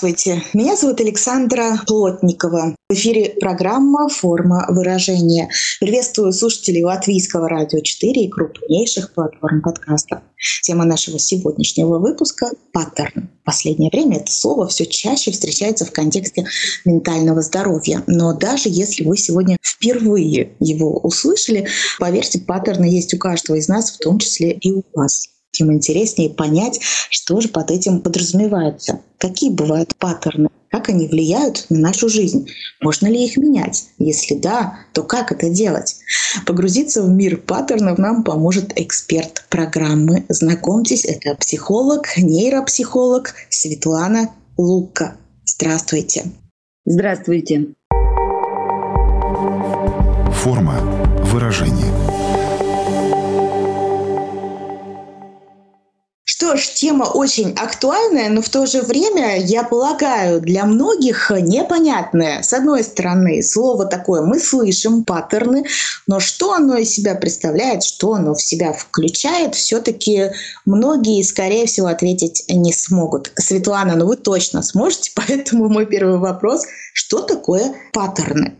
Здравствуйте, меня зовут Александра Плотникова. В эфире программа «Форма выражения». Приветствую слушателей Латвийского радио 4 и крупнейших платформ подкаста. Тема нашего сегодняшнего выпуска — паттерн. В последнее время это слово все чаще встречается в контексте ментального здоровья. Но даже если вы сегодня впервые его услышали, поверьте, паттерны есть у каждого из нас, в том числе и у вас тем интереснее понять, что же под этим подразумевается, какие бывают паттерны, как они влияют на нашу жизнь, можно ли их менять, если да, то как это делать. Погрузиться в мир паттернов нам поможет эксперт программы. Знакомьтесь, это психолог, нейропсихолог Светлана Лука. Здравствуйте. Здравствуйте. Форма выражения – Ж, тема очень актуальная, но в то же время, я полагаю, для многих непонятная. С одной стороны, слово такое мы слышим, паттерны, но что оно из себя представляет, что оно в себя включает, все-таки многие, скорее всего, ответить не смогут. Светлана, ну вы точно сможете, поэтому мой первый вопрос, что такое паттерны?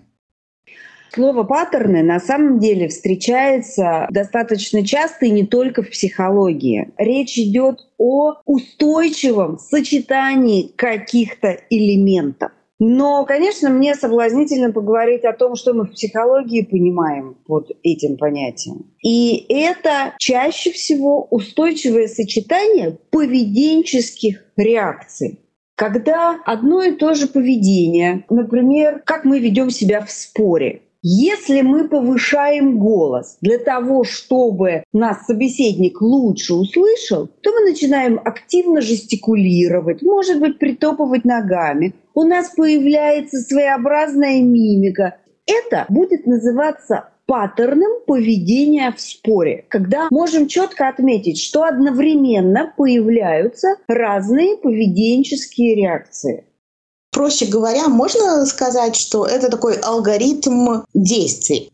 Слово паттерны на самом деле встречается достаточно часто и не только в психологии. Речь идет о устойчивом сочетании каких-то элементов. Но, конечно, мне соблазнительно поговорить о том, что мы в психологии понимаем под этим понятием. И это чаще всего устойчивое сочетание поведенческих реакций. Когда одно и то же поведение, например, как мы ведем себя в споре, если мы повышаем голос для того, чтобы нас собеседник лучше услышал, то мы начинаем активно жестикулировать, может быть, притопывать ногами. У нас появляется своеобразная мимика. Это будет называться паттерном поведения в споре, когда можем четко отметить, что одновременно появляются разные поведенческие реакции. Проще говоря, можно сказать, что это такой алгоритм действий.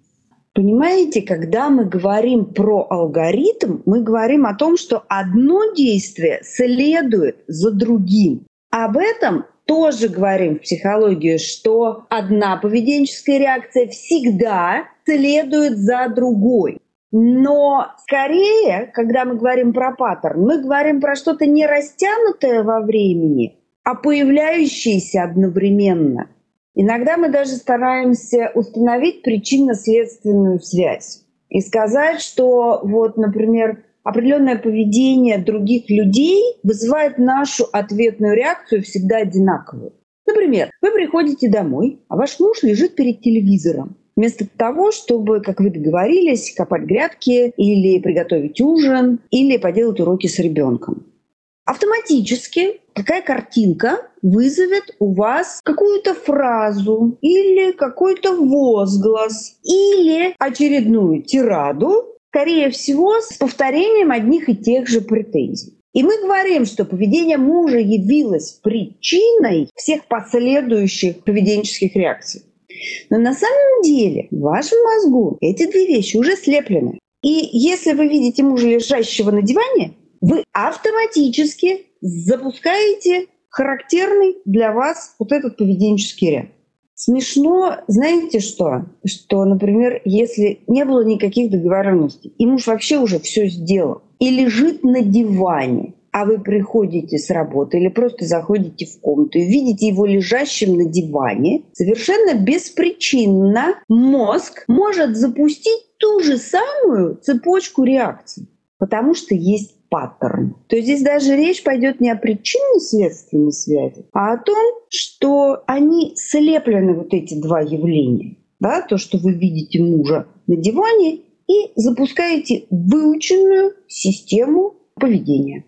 Понимаете, когда мы говорим про алгоритм, мы говорим о том, что одно действие следует за другим. Об этом тоже говорим в психологии, что одна поведенческая реакция всегда следует за другой. Но скорее, когда мы говорим про паттерн, мы говорим про что-то не растянутое во времени, а появляющиеся одновременно. Иногда мы даже стараемся установить причинно-следственную связь и сказать, что вот, например, определенное поведение других людей вызывает нашу ответную реакцию всегда одинаковую. Например, вы приходите домой, а ваш муж лежит перед телевизором. Вместо того, чтобы, как вы договорились, копать грядки или приготовить ужин, или поделать уроки с ребенком автоматически какая картинка вызовет у вас какую-то фразу или какой-то возглас или очередную тираду, скорее всего, с повторением одних и тех же претензий. И мы говорим, что поведение мужа явилось причиной всех последующих поведенческих реакций. Но на самом деле в вашем мозгу эти две вещи уже слеплены. И если вы видите мужа, лежащего на диване, вы автоматически запускаете характерный для вас вот этот поведенческий ряд. Смешно, знаете что? Что, например, если не было никаких договоренностей, и муж вообще уже все сделал, и лежит на диване, а вы приходите с работы или просто заходите в комнату и видите его лежащим на диване, совершенно беспричинно мозг может запустить ту же самую цепочку реакций, потому что есть паттерн. То есть здесь даже речь пойдет не о причинно-следственной связи, а о том, что они слеплены, вот эти два явления. Да, то, что вы видите мужа на диване, и запускаете выученную систему поведения.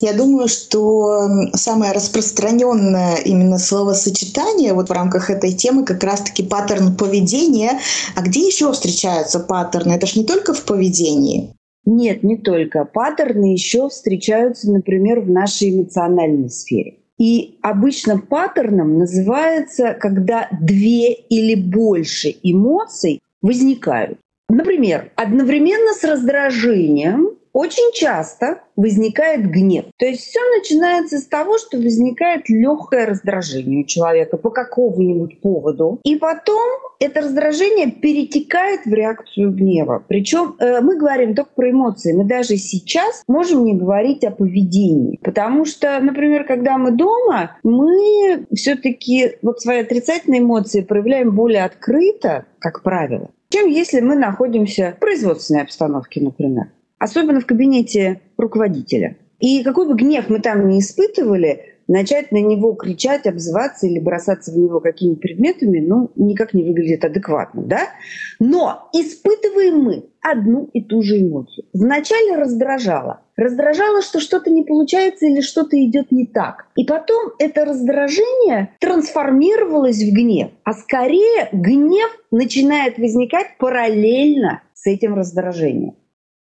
Я думаю, что самое распространенное именно словосочетание вот в рамках этой темы как раз-таки паттерн поведения. А где еще встречаются паттерны? Это же не только в поведении. Нет, не только. Паттерны еще встречаются, например, в нашей эмоциональной сфере. И обычно паттерном называется, когда две или больше эмоций возникают. Например, одновременно с раздражением очень часто возникает гнев. То есть все начинается с того, что возникает легкое раздражение у человека по какому-нибудь поводу. И потом это раздражение перетекает в реакцию гнева. Причем э, мы говорим только про эмоции. Мы даже сейчас можем не говорить о поведении. Потому что, например, когда мы дома, мы все-таки вот свои отрицательные эмоции проявляем более открыто, как правило, чем если мы находимся в производственной обстановке, например особенно в кабинете руководителя. И какой бы гнев мы там не испытывали, начать на него кричать, обзываться или бросаться в него какими-то предметами, ну, никак не выглядит адекватно, да? Но испытываем мы одну и ту же эмоцию. Вначале раздражало. Раздражало, что что-то не получается или что-то идет не так. И потом это раздражение трансформировалось в гнев. А скорее гнев начинает возникать параллельно с этим раздражением.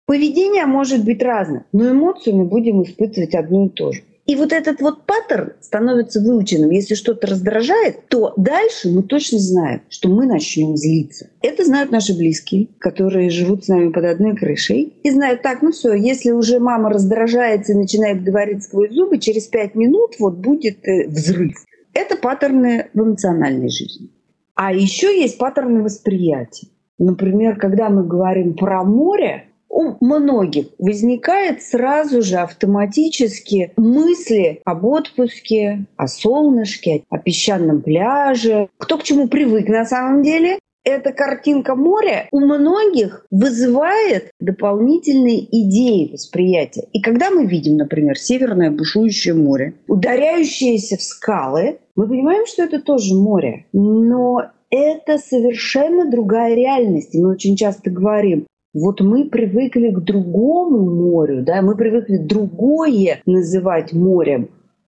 Поведение может быть разным, но эмоцию мы будем испытывать одну и ту же. И вот этот вот паттерн становится выученным. Если что-то раздражает, то дальше мы точно знаем, что мы начнем злиться. Это знают наши близкие, которые живут с нами под одной крышей. И знают, так, ну все, если уже мама раздражается и начинает говорить сквозь зубы, через пять минут вот будет э, взрыв. Это паттерны в эмоциональной жизни. А еще есть паттерны восприятия. Например, когда мы говорим про море, у многих возникает сразу же автоматически мысли об отпуске, о солнышке, о песчаном пляже. Кто к чему привык на самом деле. Эта картинка моря у многих вызывает дополнительные идеи восприятия. И когда мы видим, например, северное бушующее море, ударяющееся в скалы, мы понимаем, что это тоже море. Но это совершенно другая реальность. И мы очень часто говорим, вот мы привыкли к другому морю, да, мы привыкли другое называть морем,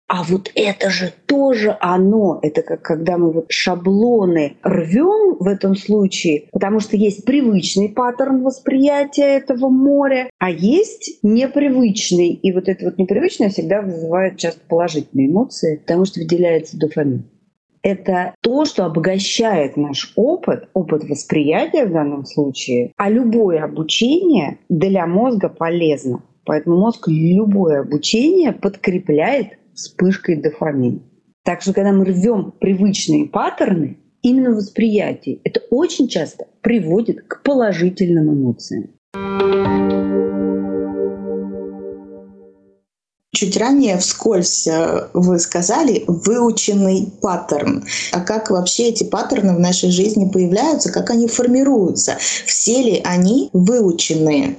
а вот это же тоже оно. Это как когда мы вот шаблоны рвем в этом случае, потому что есть привычный паттерн восприятия этого моря, а есть непривычный. И вот это вот непривычное всегда вызывает часто положительные эмоции, потому что выделяется дофамин это то, что обогащает наш опыт, опыт восприятия в данном случае, а любое обучение для мозга полезно. Поэтому мозг любое обучение подкрепляет вспышкой дофамина. Так что когда мы рвем привычные паттерны, именно восприятие, это очень часто приводит к положительным эмоциям. Чуть ранее вскользь э, вы сказали выученный паттерн. А как вообще эти паттерны в нашей жизни появляются, как они формируются? Все ли они выученные?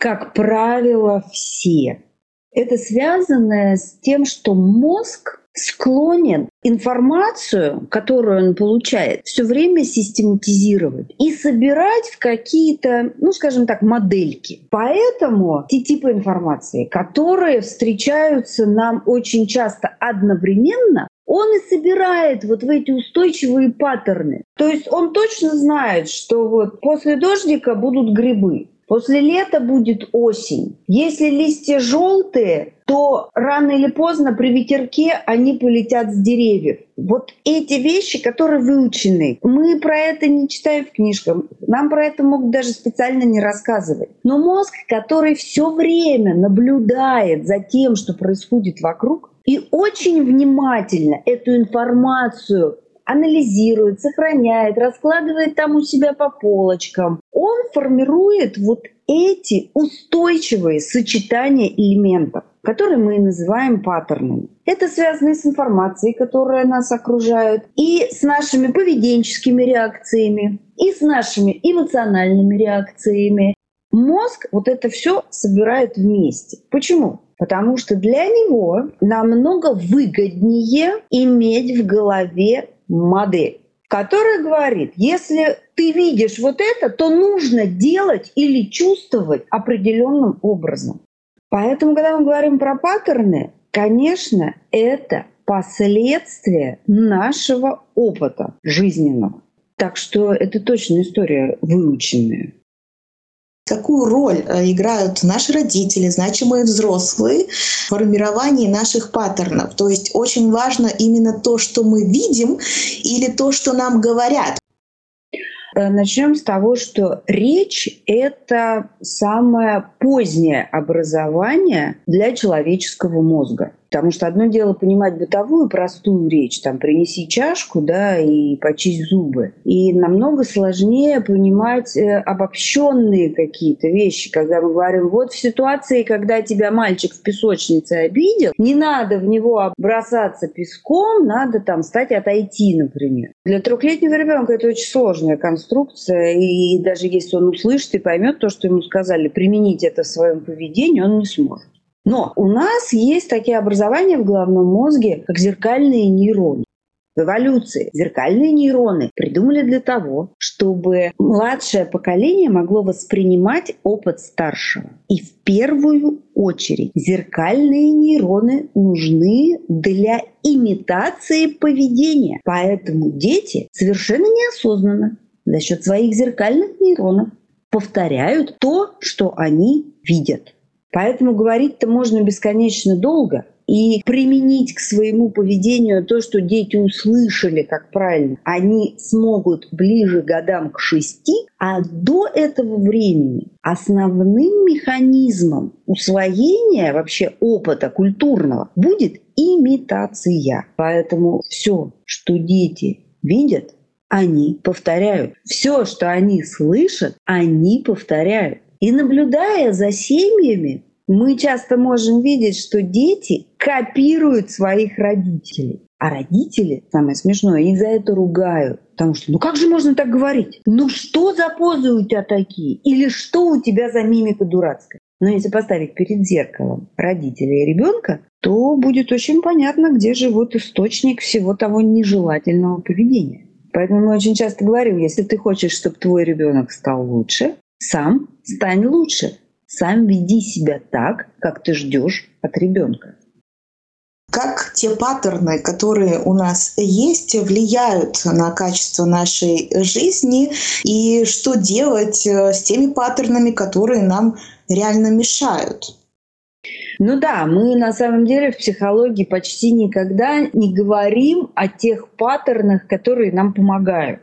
Как правило, все. Это связано с тем, что мозг склонен информацию, которую он получает, все время систематизировать и собирать в какие-то, ну, скажем так, модельки. Поэтому те типы информации, которые встречаются нам очень часто одновременно, он и собирает вот в эти устойчивые паттерны. То есть он точно знает, что вот после дождика будут грибы. После лета будет осень. Если листья желтые, то рано или поздно при ветерке они полетят с деревьев. Вот эти вещи, которые выучены, мы про это не читаем в книжках, нам про это могут даже специально не рассказывать. Но мозг, который все время наблюдает за тем, что происходит вокруг, и очень внимательно эту информацию анализирует, сохраняет, раскладывает там у себя по полочкам. Он формирует вот эти устойчивые сочетания элементов, которые мы называем паттернами. Это связано с информацией, которая нас окружает, и с нашими поведенческими реакциями, и с нашими эмоциональными реакциями. Мозг вот это все собирает вместе. Почему? Потому что для него намного выгоднее иметь в голове модель, которая говорит, если ты видишь вот это, то нужно делать или чувствовать определенным образом. Поэтому, когда мы говорим про паттерны, конечно, это последствия нашего опыта жизненного. Так что это точно история выученная. Какую роль э, играют наши родители, значимые взрослые в формировании наших паттернов. То есть очень важно именно то, что мы видим или то, что нам говорят. Э, Начнем с того, что речь — это самое позднее образование для человеческого мозга. Потому что одно дело понимать бытовую простую речь, там принеси чашку, да, и почисть зубы. И намного сложнее понимать э, обобщенные какие-то вещи, когда мы говорим, вот в ситуации, когда тебя мальчик в песочнице обидел, не надо в него бросаться песком, надо там стать отойти, например. Для трехлетнего ребенка это очень сложная конструкция, и даже если он услышит и поймет то, что ему сказали, применить это в своем поведении, он не сможет. Но у нас есть такие образования в головном мозге, как зеркальные нейроны. В эволюции зеркальные нейроны придумали для того, чтобы младшее поколение могло воспринимать опыт старшего. И в первую очередь зеркальные нейроны нужны для имитации поведения. Поэтому дети совершенно неосознанно за счет своих зеркальных нейронов повторяют то, что они видят. Поэтому говорить-то можно бесконечно долго. И применить к своему поведению то, что дети услышали, как правильно, они смогут ближе годам к шести, а до этого времени основным механизмом усвоения вообще опыта культурного будет имитация. Поэтому все, что дети видят, они повторяют. Все, что они слышат, они повторяют. И наблюдая за семьями, мы часто можем видеть, что дети копируют своих родителей. А родители, самое смешное, их за это ругают. Потому что, ну как же можно так говорить? Ну что за позы у тебя такие? Или что у тебя за мимика дурацкая? Но если поставить перед зеркалом родителя и ребенка, то будет очень понятно, где живет источник всего того нежелательного поведения. Поэтому мы очень часто говорим, если ты хочешь, чтобы твой ребенок стал лучше, сам стань лучше. Сам веди себя так, как ты ждешь от ребенка. Как те паттерны, которые у нас есть, влияют на качество нашей жизни и что делать э, с теми паттернами, которые нам реально мешают? Ну да, мы на самом деле в психологии почти никогда не говорим о тех паттернах, которые нам помогают.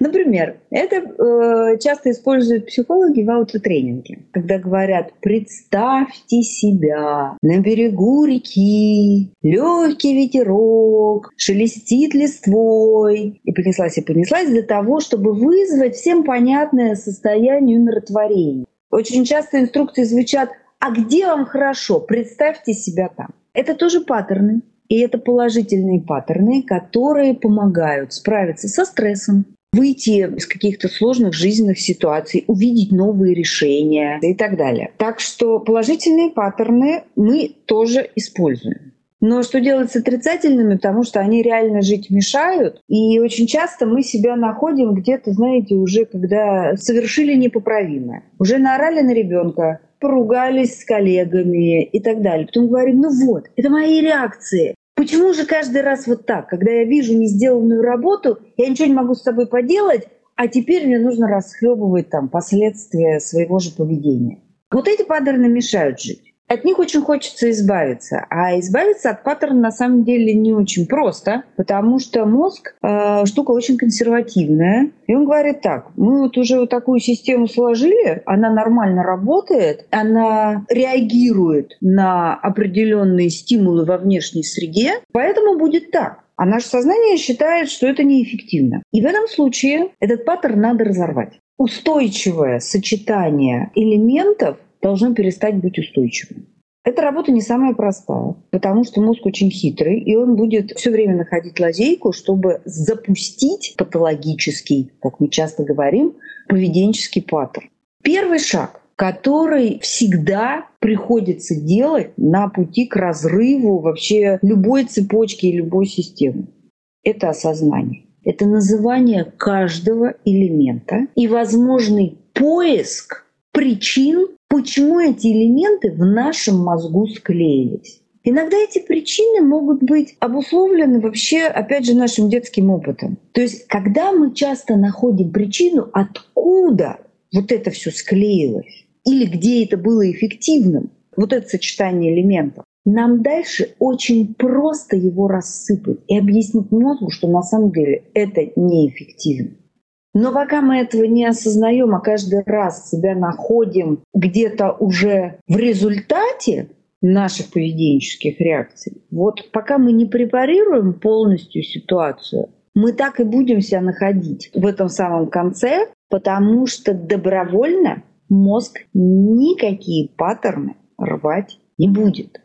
Например, это э, часто используют психологи в аутотренинге, когда говорят «представьте себя на берегу реки, легкий ветерок, шелестит листвой». И понеслась и понеслась для того, чтобы вызвать всем понятное состояние умиротворения. Очень часто инструкции звучат «а где вам хорошо? Представьте себя там». Это тоже паттерны. И это положительные паттерны, которые помогают справиться со стрессом, выйти из каких-то сложных жизненных ситуаций, увидеть новые решения и так далее. Так что положительные паттерны мы тоже используем. Но что делать с отрицательными, потому что они реально жить мешают. И очень часто мы себя находим где-то, знаете, уже когда совершили непоправимое. Уже наорали на ребенка, поругались с коллегами и так далее. Потом говорим, ну вот, это мои реакции. Почему же каждый раз вот так, когда я вижу не сделанную работу, я ничего не могу с собой поделать, а теперь мне нужно расхлебывать там последствия своего же поведения. Вот эти паттерны мешают жить. От них очень хочется избавиться. А избавиться от паттерна на самом деле не очень просто, потому что мозг э, штука очень консервативная. И он говорит так, мы вот уже вот такую систему сложили, она нормально работает, она реагирует на определенные стимулы во внешней среде, поэтому будет так. А наше сознание считает, что это неэффективно. И в этом случае этот паттерн надо разорвать. Устойчивое сочетание элементов должно перестать быть устойчивым. Эта работа не самая простая, потому что мозг очень хитрый, и он будет все время находить лазейку, чтобы запустить патологический, как мы часто говорим, поведенческий паттерн. Первый шаг, который всегда приходится делать на пути к разрыву вообще любой цепочки и любой системы, это осознание. Это называние каждого элемента и возможный поиск причин почему эти элементы в нашем мозгу склеились. Иногда эти причины могут быть обусловлены вообще, опять же, нашим детским опытом. То есть, когда мы часто находим причину, откуда вот это все склеилось, или где это было эффективным, вот это сочетание элементов, нам дальше очень просто его рассыпать и объяснить мозгу, что на самом деле это неэффективно. Но пока мы этого не осознаем, а каждый раз себя находим где-то уже в результате наших поведенческих реакций, вот пока мы не препарируем полностью ситуацию, мы так и будем себя находить в этом самом конце, потому что добровольно мозг никакие паттерны рвать не будет.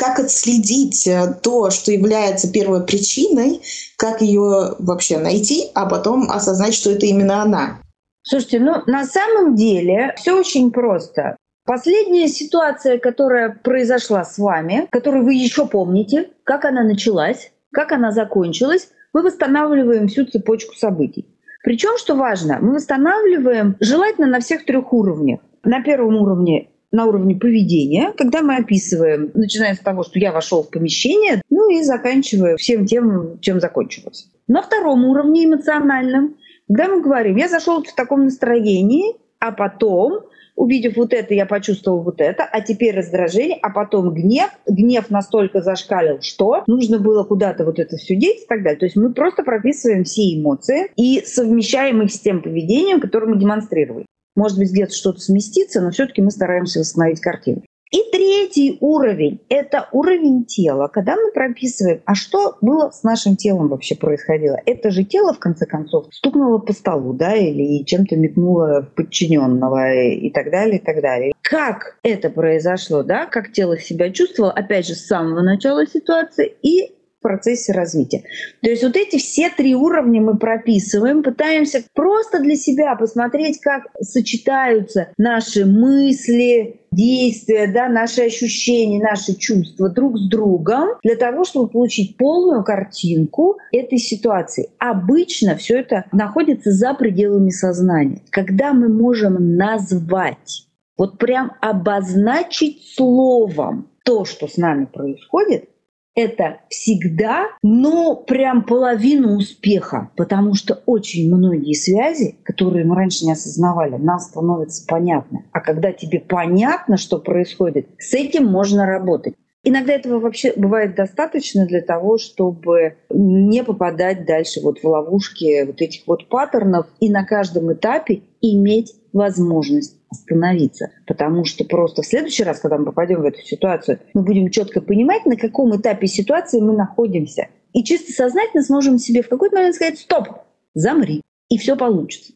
Как отследить э, то, что является первой причиной, как ее вообще найти, а потом осознать, что это именно она? Слушайте, ну на самом деле все очень просто. Последняя ситуация, которая произошла с вами, которую вы еще помните, как она началась, как она закончилась, мы восстанавливаем всю цепочку событий. Причем, что важно, мы восстанавливаем желательно на всех трех уровнях. На первом уровне на уровне поведения, когда мы описываем, начиная с того, что я вошел в помещение, ну и заканчивая всем тем, чем закончилось. На втором уровне эмоциональном, когда мы говорим, я зашел в таком настроении, а потом увидев вот это, я почувствовал вот это, а теперь раздражение, а потом гнев. Гнев настолько зашкалил, что нужно было куда-то вот это все деть и так далее. То есть мы просто прописываем все эмоции и совмещаем их с тем поведением, которое мы демонстрировали. Может быть, где-то что-то сместится, но все-таки мы стараемся восстановить картину. И третий уровень – это уровень тела, когда мы прописываем, а что было с нашим телом вообще происходило. Это же тело, в конце концов, стукнуло по столу, да, или чем-то метнуло подчиненного и так далее, и так далее. Как это произошло, да, как тело себя чувствовало, опять же, с самого начала ситуации и в процессе развития. То есть вот эти все три уровня мы прописываем, пытаемся просто для себя посмотреть, как сочетаются наши мысли, действия, да, наши ощущения, наши чувства друг с другом для того, чтобы получить полную картинку этой ситуации. Обычно все это находится за пределами сознания. Когда мы можем назвать, вот прям обозначить словом то, что с нами происходит, это всегда, но прям половину успеха, потому что очень многие связи, которые мы раньше не осознавали, нам становятся понятны. А когда тебе понятно, что происходит, с этим можно работать. Иногда этого вообще бывает достаточно для того, чтобы не попадать дальше вот в ловушки вот этих вот паттернов и на каждом этапе иметь возможность остановиться. Потому что просто в следующий раз, когда мы попадем в эту ситуацию, мы будем четко понимать, на каком этапе ситуации мы находимся. И чисто сознательно сможем себе в какой-то момент сказать «стоп, замри», и все получится.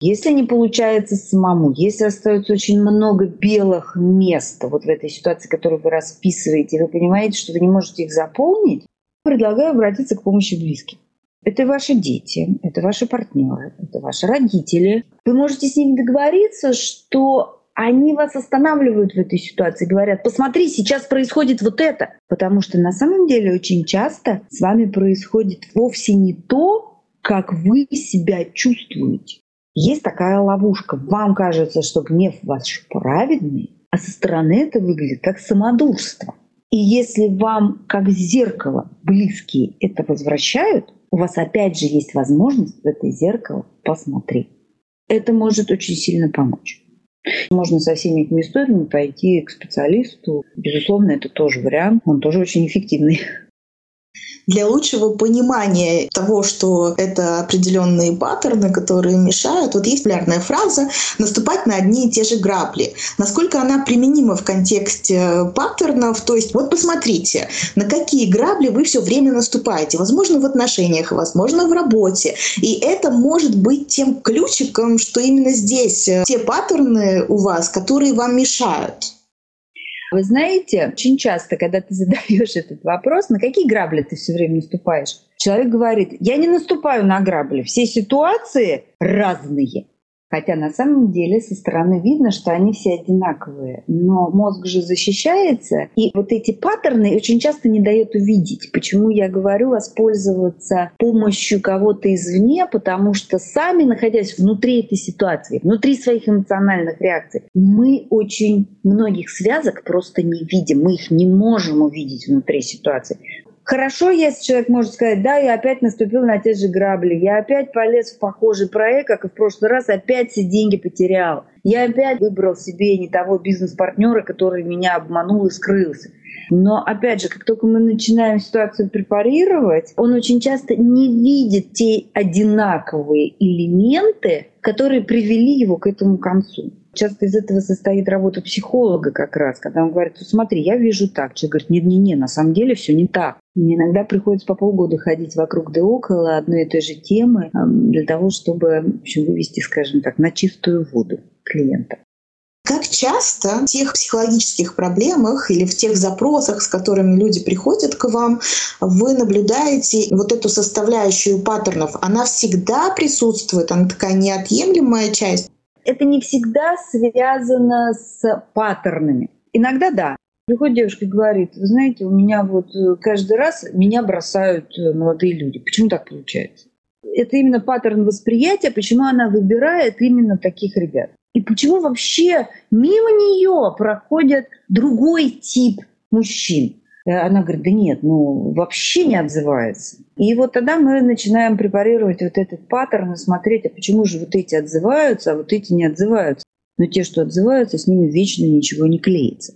Если не получается самому, если остается очень много белых мест вот в этой ситуации, которую вы расписываете, вы понимаете, что вы не можете их заполнить, предлагаю обратиться к помощи близких. Это ваши дети, это ваши партнеры, это ваши родители. Вы можете с ними договориться, что они вас останавливают в этой ситуации, говорят, посмотри, сейчас происходит вот это. Потому что на самом деле очень часто с вами происходит вовсе не то, как вы себя чувствуете. Есть такая ловушка. Вам кажется, что гнев ваш праведный, а со стороны это выглядит как самодурство. И если вам, как зеркало, близкие это возвращают, у вас опять же есть возможность в это зеркало посмотреть. Это может очень сильно помочь. Можно со всеми этими историями пойти к специалисту. Безусловно, это тоже вариант. Он тоже очень эффективный для лучшего понимания того, что это определенные паттерны, которые мешают. Вот есть популярная фраза «наступать на одни и те же грабли». Насколько она применима в контексте паттернов? То есть вот посмотрите, на какие грабли вы все время наступаете. Возможно, в отношениях, возможно, в работе. И это может быть тем ключиком, что именно здесь э, те паттерны у вас, которые вам мешают. Вы знаете, очень часто, когда ты задаешь этот вопрос, на какие грабли ты все время наступаешь, человек говорит, я не наступаю на грабли, все ситуации разные. Хотя на самом деле со стороны видно, что они все одинаковые. Но мозг же защищается, и вот эти паттерны очень часто не дает увидеть. Почему я говорю воспользоваться помощью кого-то извне, потому что сами, находясь внутри этой ситуации, внутри своих эмоциональных реакций, мы очень многих связок просто не видим, мы их не можем увидеть внутри ситуации Хорошо, если человек может сказать, да, я опять наступил на те же грабли, я опять полез в похожий проект, как и в прошлый раз, опять все деньги потерял. Я опять выбрал себе не того бизнес-партнера, который меня обманул и скрылся. Но опять же, как только мы начинаем ситуацию препарировать, он очень часто не видит те одинаковые элементы, которые привели его к этому концу. Часто из этого состоит работа психолога как раз, когда он говорит, смотри, я вижу так. Человек говорит, не-не-не, на самом деле все не так. Мне иногда приходится по полгода ходить вокруг да около одной и той же темы для того, чтобы в общем, вывести, скажем так, на чистую воду клиента. Как часто в тех психологических проблемах или в тех запросах, с которыми люди приходят к вам, вы наблюдаете вот эту составляющую паттернов? Она всегда присутствует, она такая неотъемлемая часть? Это не всегда связано с паттернами. Иногда да. Приходит девушка и говорит, вы знаете, у меня вот э, каждый раз меня бросают э, молодые люди. Почему так получается? Это именно паттерн восприятия, почему она выбирает именно таких ребят. И почему вообще мимо нее проходит другой тип мужчин? Э, она говорит, да нет, ну вообще не отзывается. И вот тогда мы начинаем препарировать вот этот паттерн и смотреть, а почему же вот эти отзываются, а вот эти не отзываются. Но те, что отзываются, с ними вечно ничего не клеится.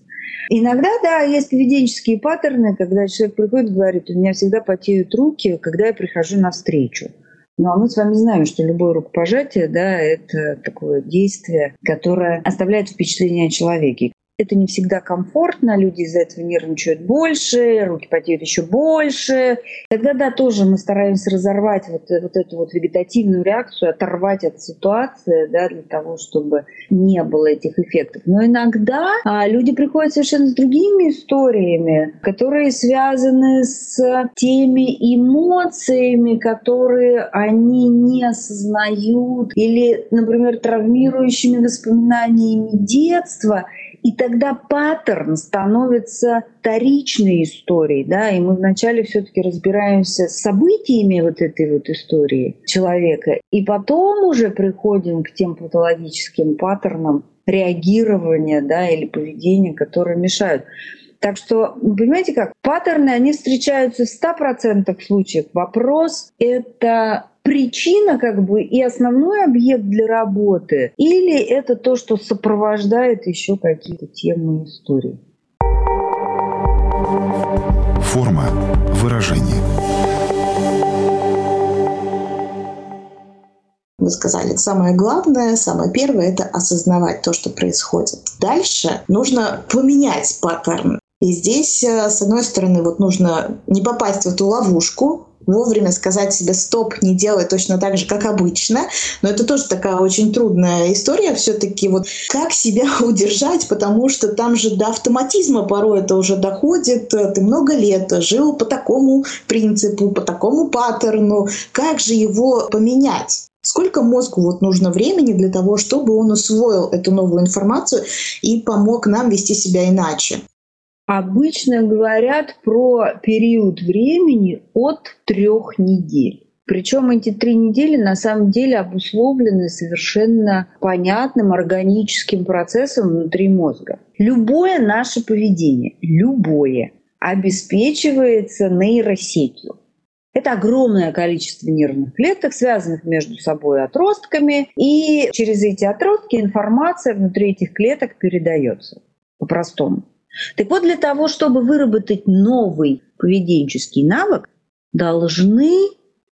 Иногда, да, есть поведенческие паттерны, когда человек приходит и говорит, у меня всегда потеют руки, когда я прихожу на встречу. Ну а мы с вами знаем, что любое рукопожатие, да, это такое действие, которое оставляет впечатление о человеке это не всегда комфортно, люди из-за этого нервничают больше, руки потеют еще больше. Тогда, да, тоже мы стараемся разорвать вот, вот эту вот вегетативную реакцию, оторвать от ситуации, да, для того, чтобы не было этих эффектов. Но иногда а, люди приходят совершенно с другими историями, которые связаны с теми эмоциями, которые они не осознают, или, например, травмирующими воспоминаниями детства – и тогда паттерн становится вторичной историей, да, и мы вначале все-таки разбираемся с событиями вот этой вот истории человека, и потом уже приходим к тем патологическим паттернам реагирования, да, или поведения, которые мешают. Так что, понимаете как, паттерны, они встречаются в 100% случаев. Вопрос — это причина как бы и основной объект для работы, или это то, что сопровождает еще какие-то темы истории? Форма выражения. Вы сказали, самое главное, самое первое — это осознавать то, что происходит. Дальше нужно поменять паттерн. И здесь, э, с одной стороны, вот нужно не попасть в эту ловушку, вовремя сказать себе стоп, не делай точно так же, как обычно. Но это тоже такая очень трудная история все-таки. Вот как себя удержать, потому что там же до автоматизма порой это уже доходит. Ты много лет жил по такому принципу, по такому паттерну. Как же его поменять? Сколько мозгу вот нужно времени для того, чтобы он усвоил эту новую информацию и помог нам вести себя иначе? Обычно говорят про период времени от трех недель. Причем эти три недели на самом деле обусловлены совершенно понятным органическим процессом внутри мозга. Любое наше поведение, любое, обеспечивается нейросетью. Это огромное количество нервных клеток, связанных между собой отростками, и через эти отростки информация внутри этих клеток передается по-простому. Так вот, для того, чтобы выработать новый поведенческий навык, должны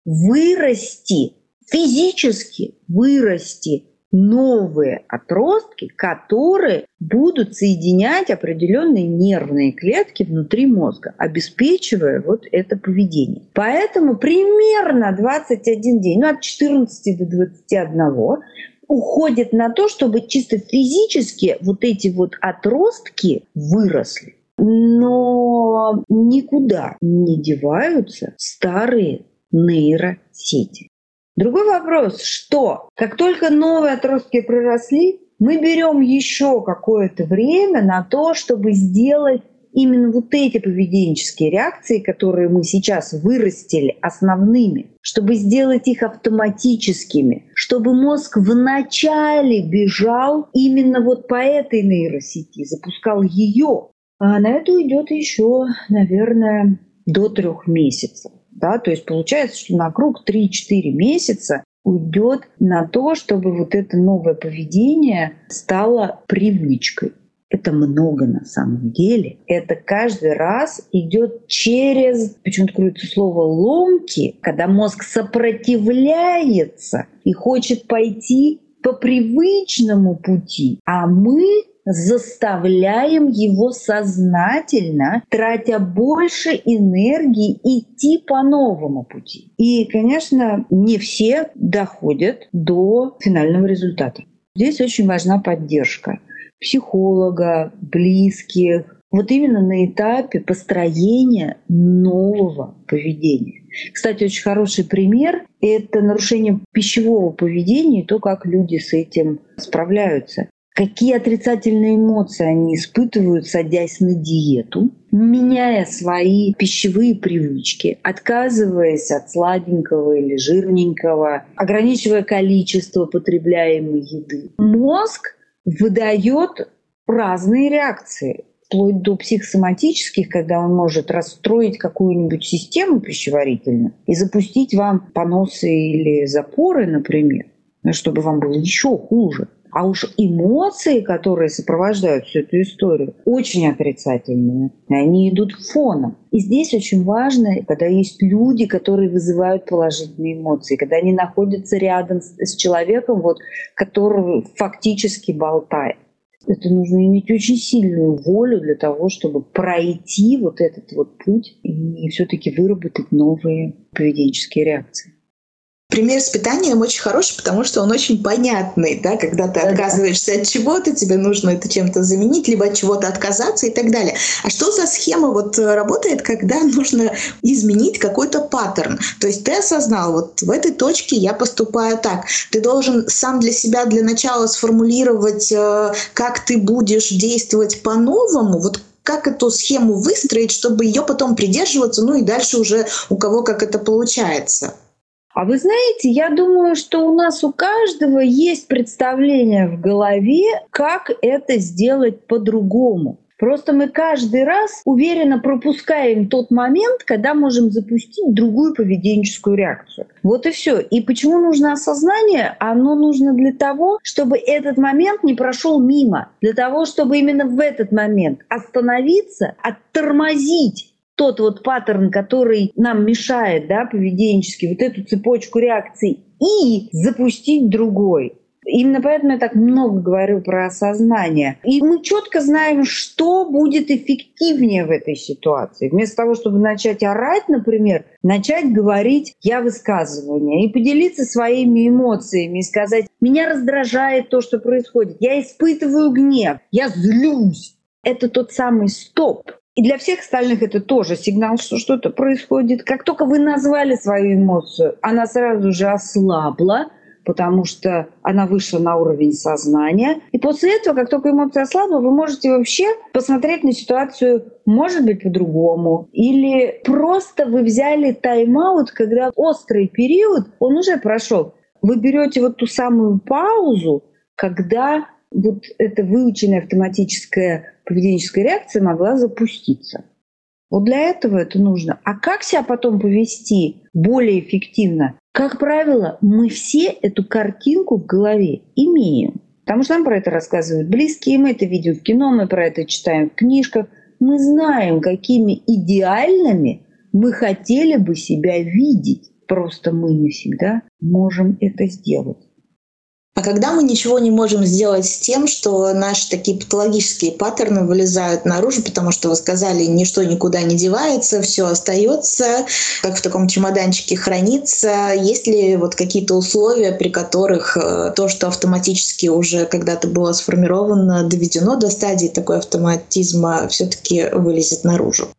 вырасти, физически вырасти новые отростки, которые будут соединять определенные нервные клетки внутри мозга, обеспечивая вот это поведение. Поэтому примерно 21 день, ну от 14 до 21 уходит на то, чтобы чисто физически вот эти вот отростки выросли. Но никуда не деваются старые нейросети. Другой вопрос, что как только новые отростки проросли, мы берем еще какое-то время на то, чтобы сделать именно вот эти поведенческие реакции, которые мы сейчас вырастили основными, чтобы сделать их автоматическими, чтобы мозг вначале бежал именно вот по этой нейросети, запускал ее. А на это уйдет еще, наверное, до трех месяцев. Да? То есть получается, что на круг 3-4 месяца уйдет на то, чтобы вот это новое поведение стало привычкой. Это много на самом деле. Это каждый раз идет через, почему-то крутится слово ломки, когда мозг сопротивляется и хочет пойти по привычному пути, а мы заставляем его сознательно, тратя больше энергии, идти по новому пути. И, конечно, не все доходят до финального результата. Здесь очень важна поддержка психолога, близких, вот именно на этапе построения нового поведения. Кстати, очень хороший пример — это нарушение пищевого поведения и то, как люди с этим справляются какие отрицательные эмоции они испытывают, садясь на диету, меняя свои пищевые привычки, отказываясь от сладенького или жирненького, ограничивая количество потребляемой еды. Мозг выдает разные реакции вплоть до психосоматических, когда он может расстроить какую-нибудь систему пищеварительную и запустить вам поносы или запоры, например, чтобы вам было еще хуже. А уж эмоции, которые сопровождают всю эту историю, очень отрицательные. Они идут фоном. И здесь очень важно, когда есть люди, которые вызывают положительные эмоции, когда они находятся рядом с человеком, вот, который фактически болтает. Это нужно иметь очень сильную волю для того, чтобы пройти вот этот вот путь и все-таки выработать новые поведенческие реакции. Пример с питанием очень хороший, потому что он очень понятный, да, когда ты отказываешься от чего-то, тебе нужно это чем-то заменить, либо от чего-то отказаться и так далее. А что за схема вот работает, когда нужно изменить какой-то паттерн? То есть ты осознал, вот в этой точке я поступаю так. Ты должен сам для себя для начала сформулировать, э, как ты будешь действовать по-новому, вот как эту схему выстроить, чтобы ее потом придерживаться, ну и дальше уже у кого как это получается. А вы знаете, я думаю, что у нас у каждого есть представление в голове, как это сделать по-другому. Просто мы каждый раз уверенно пропускаем тот момент, когда можем запустить другую поведенческую реакцию. Вот и все. И почему нужно осознание? Оно нужно для того, чтобы этот момент не прошел мимо. Для того, чтобы именно в этот момент остановиться, оттормозить тот вот паттерн, который нам мешает, да, поведенчески, вот эту цепочку реакций, и запустить другой. Именно поэтому я так много говорю про осознание. И мы четко знаем, что будет эффективнее в этой ситуации. Вместо того, чтобы начать орать, например, начать говорить «я высказывание» и поделиться своими эмоциями и сказать «меня раздражает то, что происходит, я испытываю гнев, я злюсь». Это тот самый стоп, и для всех остальных это тоже сигнал, что что-то происходит. Как только вы назвали свою эмоцию, она сразу же ослабла, потому что она вышла на уровень сознания. И после этого, как только эмоция ослабла, вы можете вообще посмотреть на ситуацию, может быть, по-другому. Или просто вы взяли тайм-аут, когда острый период, он уже прошел. Вы берете вот ту самую паузу, когда вот эта выученная автоматическая поведенческая реакция могла запуститься. Вот для этого это нужно. А как себя потом повести более эффективно? Как правило, мы все эту картинку в голове имеем. Потому что нам про это рассказывают близкие, мы это видим в кино, мы про это читаем в книжках. Мы знаем, какими идеальными мы хотели бы себя видеть. Просто мы не всегда можем это сделать. А когда мы ничего не можем сделать с тем, что наши такие патологические паттерны вылезают наружу, потому что вы сказали, ничто никуда не девается, все остается, как в таком чемоданчике хранится. Есть ли вот какие-то условия, при которых э, то, что автоматически уже когда-то было сформировано, доведено до стадии такой автоматизма, все-таки вылезет наружу?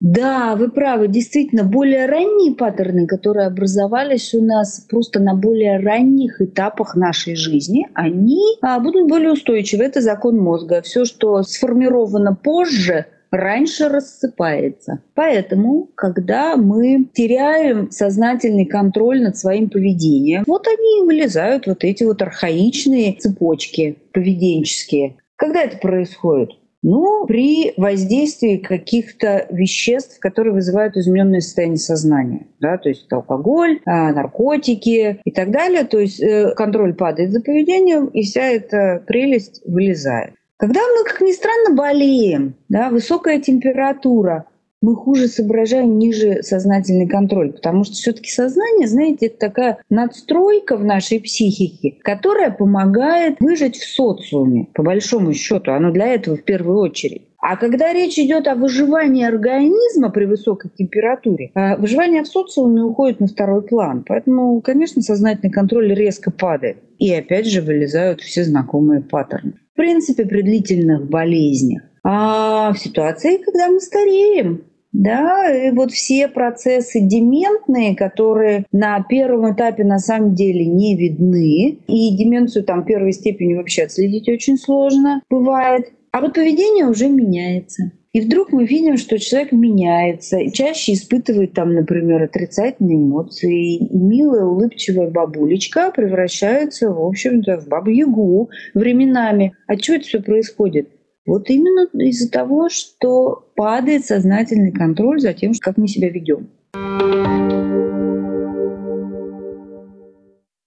Да, вы правы. Действительно, более ранние паттерны, которые образовались у нас просто на более ранних этапах нашей жизни, они а, будут более устойчивы. Это закон мозга. Все, что сформировано позже, раньше рассыпается. Поэтому, когда мы теряем сознательный контроль над своим поведением, вот они и вылезают, вот эти вот архаичные цепочки поведенческие. Когда это происходит? Ну, при воздействии каких-то веществ, которые вызывают измененное состояние сознания. Да, то есть это алкоголь, а, наркотики и так далее. То есть э, контроль падает за поведением, и вся эта прелесть вылезает. Когда мы, как ни странно, болеем, да, высокая температура, мы хуже соображаем ниже сознательный контроль, потому что все-таки сознание, знаете, это такая надстройка в нашей психике, которая помогает выжить в социуме, по большому счету. Оно для этого в первую очередь. А когда речь идет о выживании организма при высокой температуре, а выживание в социуме уходит на второй план. Поэтому, конечно, сознательный контроль резко падает. И опять же вылезают все знакомые паттерны. В принципе, при длительных болезнях. А в ситуации, когда мы стареем, да, и вот все процессы дементные, которые на первом этапе на самом деле не видны, и деменцию там первой степени вообще отследить очень сложно бывает, а вот поведение уже меняется. И вдруг мы видим, что человек меняется, и чаще испытывает там, например, отрицательные эмоции, и милая, улыбчивая бабулечка превращается, в общем-то, в бабу-ягу временами. А что это все происходит? Вот именно из-за того, что падает сознательный контроль за тем, как мы себя ведем.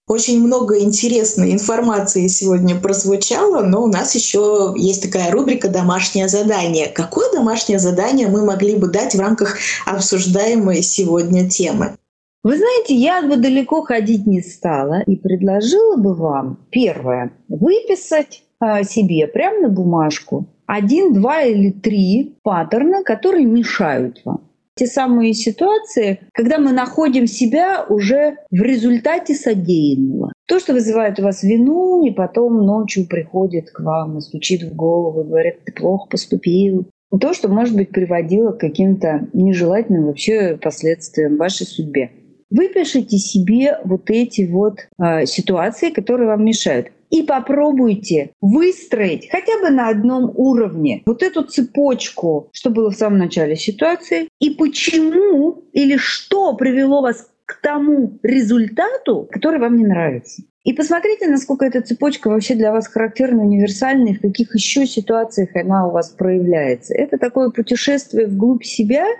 Очень много интересной информации сегодня прозвучало, но у нас еще есть такая рубрика «Домашнее задание». Какое домашнее задание мы могли бы дать в рамках обсуждаемой сегодня темы? Вы знаете, я бы далеко ходить не стала и предложила бы вам, первое, выписать себе прямо на бумажку один, два или три паттерна, которые мешают вам. Те самые ситуации, когда мы находим себя уже в результате содеянного. То, что вызывает у вас вину, и потом ночью приходит к вам и стучит в голову, и говорит, ты плохо поступил. То, что, может быть, приводило к каким-то нежелательным вообще последствиям в вашей судьбе. Выпишите себе вот эти вот э, ситуации, которые вам мешают и попробуйте выстроить хотя бы на одном уровне вот эту цепочку, что было в самом начале ситуации, и почему или что привело вас к тому результату, который вам не нравится. И посмотрите, насколько эта цепочка вообще для вас характерна, универсальна, и в каких еще ситуациях она у вас проявляется. Это такое путешествие вглубь себя —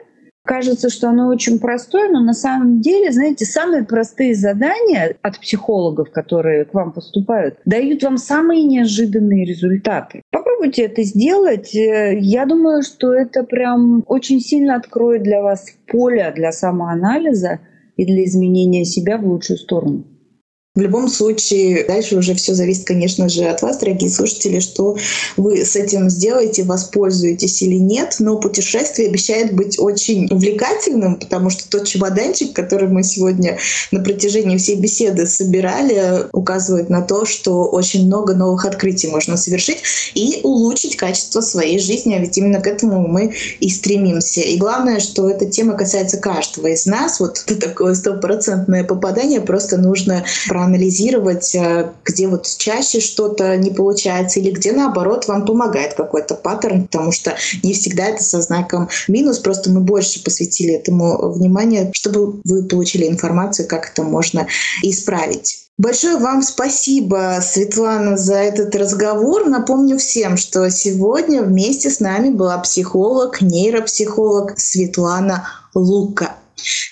Кажется, что оно очень простое, но на самом деле, знаете, самые простые задания от психологов, которые к вам поступают, дают вам самые неожиданные результаты. Попробуйте это сделать. Э, я думаю, что это прям очень сильно откроет для вас поле для самоанализа и для изменения себя в лучшую сторону. В любом случае, дальше уже все зависит, конечно же, от вас, дорогие слушатели, что вы с этим сделаете, воспользуетесь или нет. Но путешествие обещает быть очень увлекательным, потому что тот чемоданчик, который мы сегодня на протяжении всей беседы собирали, указывает на то, что очень много новых открытий можно совершить и улучшить качество своей жизни. А ведь именно к этому мы и стремимся. И главное, что эта тема касается каждого из нас. Вот такое стопроцентное попадание просто нужно проанализировать, э, где вот чаще что-то не получается или где наоборот вам помогает какой-то паттерн, потому что не всегда это со знаком минус, просто мы больше посвятили этому внимания, чтобы вы получили информацию, как это можно исправить. Большое вам спасибо, Светлана, за этот разговор. Напомню всем, что сегодня вместе с нами была психолог, нейропсихолог Светлана Лука.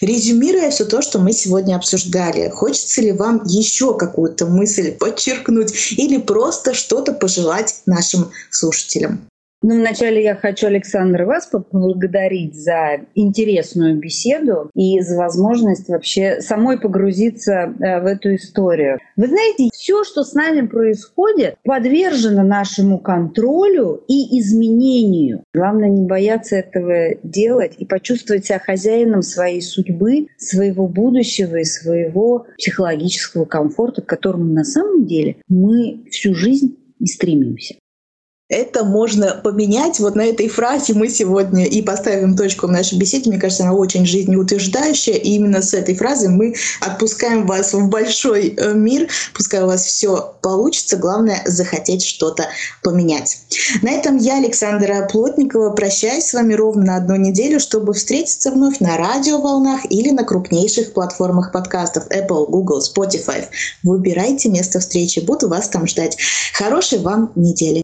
Резюмируя все то, что мы сегодня обсуждали, хочется ли вам еще какую-то мысль подчеркнуть или просто что-то пожелать нашим слушателям? Ну, вначале я хочу, Александр, вас поблагодарить за интересную беседу и за возможность вообще самой погрузиться э, в эту историю. Вы знаете, все, что с нами происходит, подвержено нашему контролю и изменению. Главное не бояться этого делать и почувствовать себя хозяином своей судьбы, своего будущего и своего психологического комфорта, к которому на самом деле мы всю жизнь и стремимся это можно поменять. Вот на этой фразе мы сегодня и поставим точку в нашей беседе. Мне кажется, она очень жизнеутверждающая. И именно с этой фразы мы отпускаем вас в большой э, мир. Пускай у вас все получится. Главное — захотеть что-то поменять. На этом я, Александра Плотникова, прощаюсь с вами ровно на одну неделю, чтобы встретиться вновь на радиоволнах или на крупнейших платформах подкастов Apple, Google, Spotify. Выбирайте место встречи. Буду вас там ждать. Хорошей вам недели.